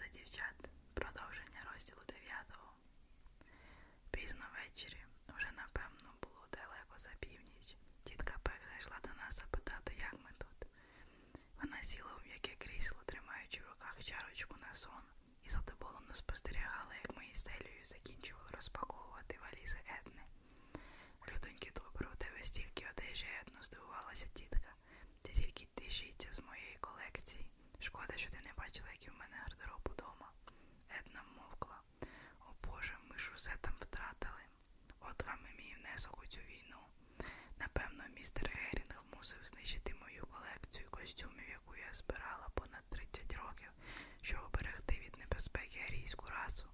Місто дівчат. Продовження розділу 9. Пізно ввечері, вже напевно було далеко за північ. Тітка Пек зайшла до нас запитати, як ми тут. Вона сіла у м'яке крісло, тримаючи в руках чарочку на сон, і задоволено спостерігала, як ми із Селією закінчували розпаковувати валізи Едни. Людоньки добре, у тебе стільки одежі Едно, здивувалася тітка. Ти тільки тишіться з моєї колекції. Шкода, що ти не бачила, який в мене гардероб удома. Една мовкла. О Усе там втратили. От вам і мій внесок у цю війну. Напевно, містер Герінг мусив знищити мою колекцію костюмів, яку я збирала понад 30 років, щоб оберегти від небезпеки арійську расу.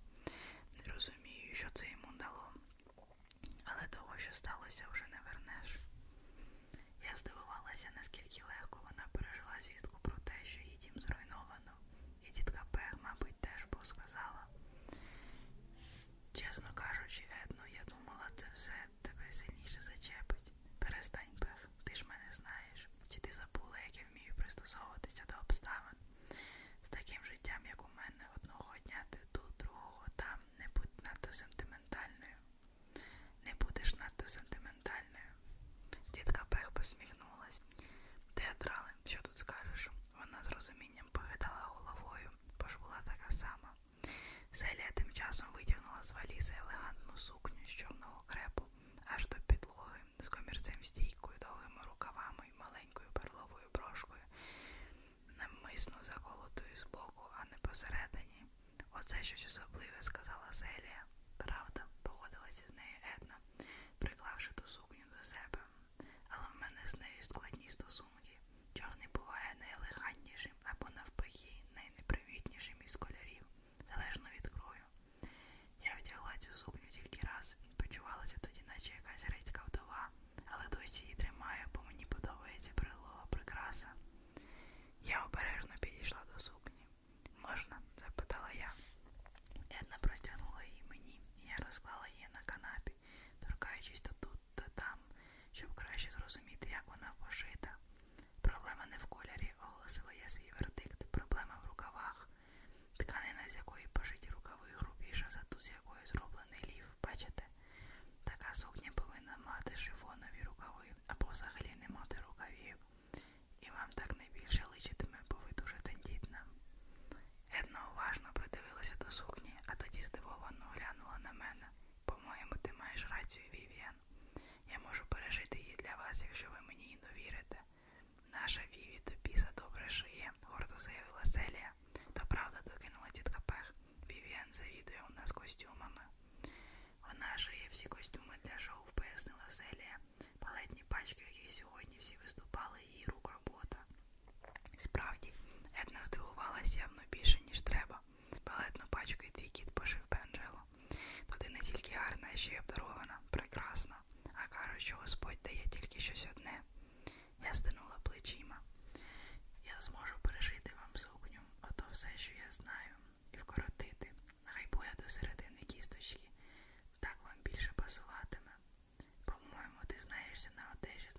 Не розумію, що це йому дало. Але того, що сталося, вже не вернеш. Я здивувалася, наскільки легко вона пережила звістку про те, що її дім зруйновано, і тітка Пег, мабуть, теж бо сказала. Чесно кажучи, Едно, я думала, це все тебе сильніше зачепить. Перестань, Пег, ти ж мене знаєш. Чи ти забула, як я вмію пристосовуватися до обставин? З таким життям, як у мене, одного дня ти тут, другого там, не будь надто сентиментальною. Не будеш надто сентиментальною. Пех. Театрали, що тут скажеш? Вона з розумінням похитала головою, бо ж була така сама. Селія тим часом витягнула з валізи елегантну сукню з чорного крепу аж до підлоги з комірцем стійкою, довгими рукавами і маленькою перловою брошкою, намисно заколотою збоку, а не посередині. Оце щось особливе, сказала Селія.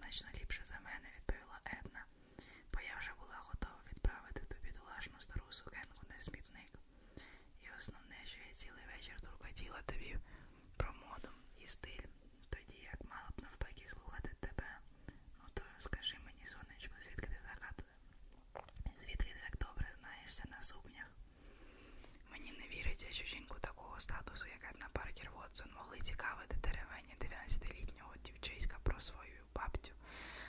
Значно ліпше за мене, відповіла Една, бо я вже була готова відправити ту бідолашну стару сукенку на смітник. І основне, що я цілий вечір туркотіла тобі про моду і стиль, тоді як мала б навпаки слухати тебе. Ну то скажи мені, сонечко, звідки ти така звідки ти так добре знаєшся на сукнях? Мені не віриться, що жінку такого статусу, як Една Паркер Вотсон, могли цікавити деревені 19-літнього дівчиська про свою бабцю,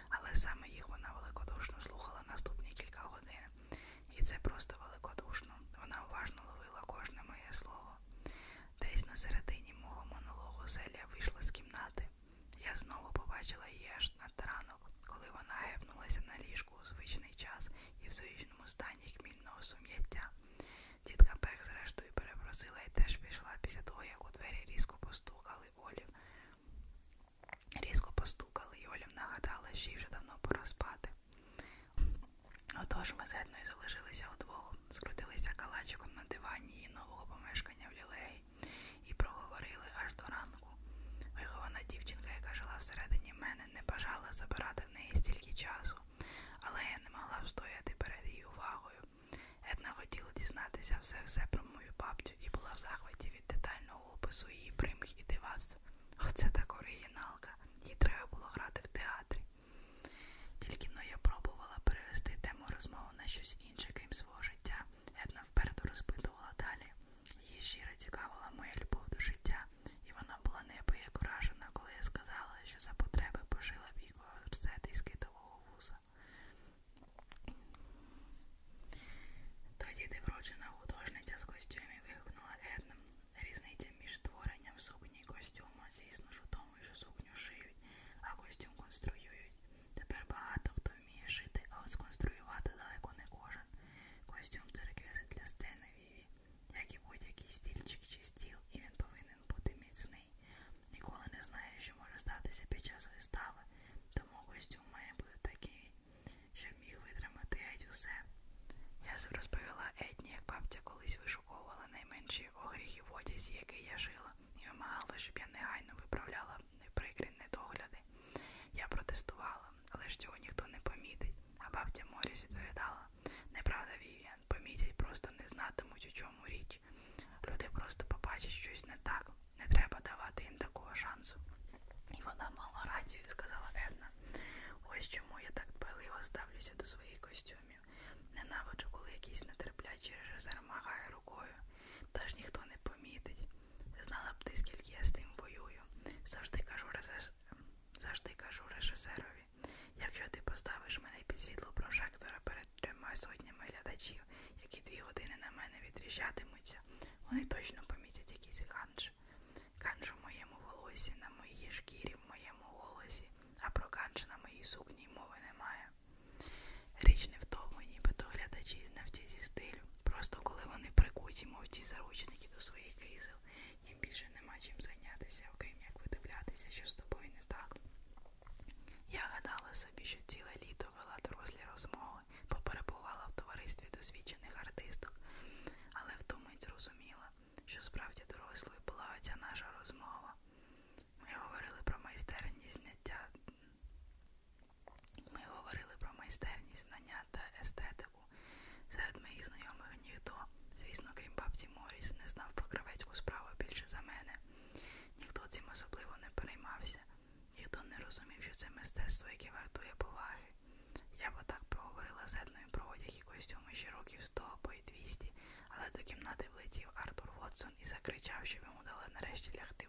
але саме їх вона великодушно слухала наступні кілька годин. І це просто великодушно. Вона уважно ловила кожне моє слово. Десь на середині мого монологу Селія вийшла з кімнати. Я знову побачила її аж над ранок, коли вона гепнулася на ліжку у звичний час і в звичному Отож ми з Едною залишилися удвох, скрутилися калачиком на дивані її нового помешкання в лілеї і проговорили аж до ранку. Вихована дівчинка, яка жила всередині мене, не бажала забирати в неї стільки часу, але я не могла встояти перед її увагою. Една хотіла дізнатися все-все про мою бабцю і була в захваті від детального опису її примх і дивацтв. Оце так оригіналка. Їй треба було грати в на щось інше, найменші огріхи в одязі, який я жила, і вимагала, щоб я негайно виправляла неприкрі недогляди. Я протестувала, але ж цього ніхто не помітить. А бабця Моріс відповідала: Неправда, Вівіан, помітять, просто не знатимуть, у чому річ. Люди просто побачать щось не так. Не треба давати їм такого шансу. І вона мала рацію, сказала Една. Ось чому я так дбайливо ставлюся до своїх костюмів. Ненавиджу, коли якийсь нетерплячий режисер махає. Та ж ніхто не помітить. Знала б ти, скільки я з тим воюю. Завжди кажу режисерові. Якщо ти поставиш мене під світло прожектора перед трьома сотнями глядачів, які дві години на мене відріжджатимуться, вони точно помітять якийсь ганж. Ганж у моєму волосі, на моїй шкірі, в моєму голосі, а про ганж на моїй сукні прикуті, мов ті заручники до своїх крісел, їм більше нема чим зайнятися, окрім як видивлятися, що з тобою не так. Я гадала собі, що ціле літо вела дорослі розмови, поперебувала в товаристві досвідчених артисток, але втомить зрозуміла, що справді дорослою була оця наша розмова. Ми говорили про майстерність зняття. Ми говорили про майстерність, знання та естетику. Серед моїх знайомих ніхто, звісно, крім бабці Моріс, не знав про кравецьку справу більше за мене. Ніхто цим особливо не переймався, ніхто не розумів, що це мистецтво, яке вартує поваги. Я б отак поговорила з Едною про одяг і костюми ще років сто або й двісті, але до кімнати влетів Артур Вотсон і закричав, щоб йому дали нарешті лягти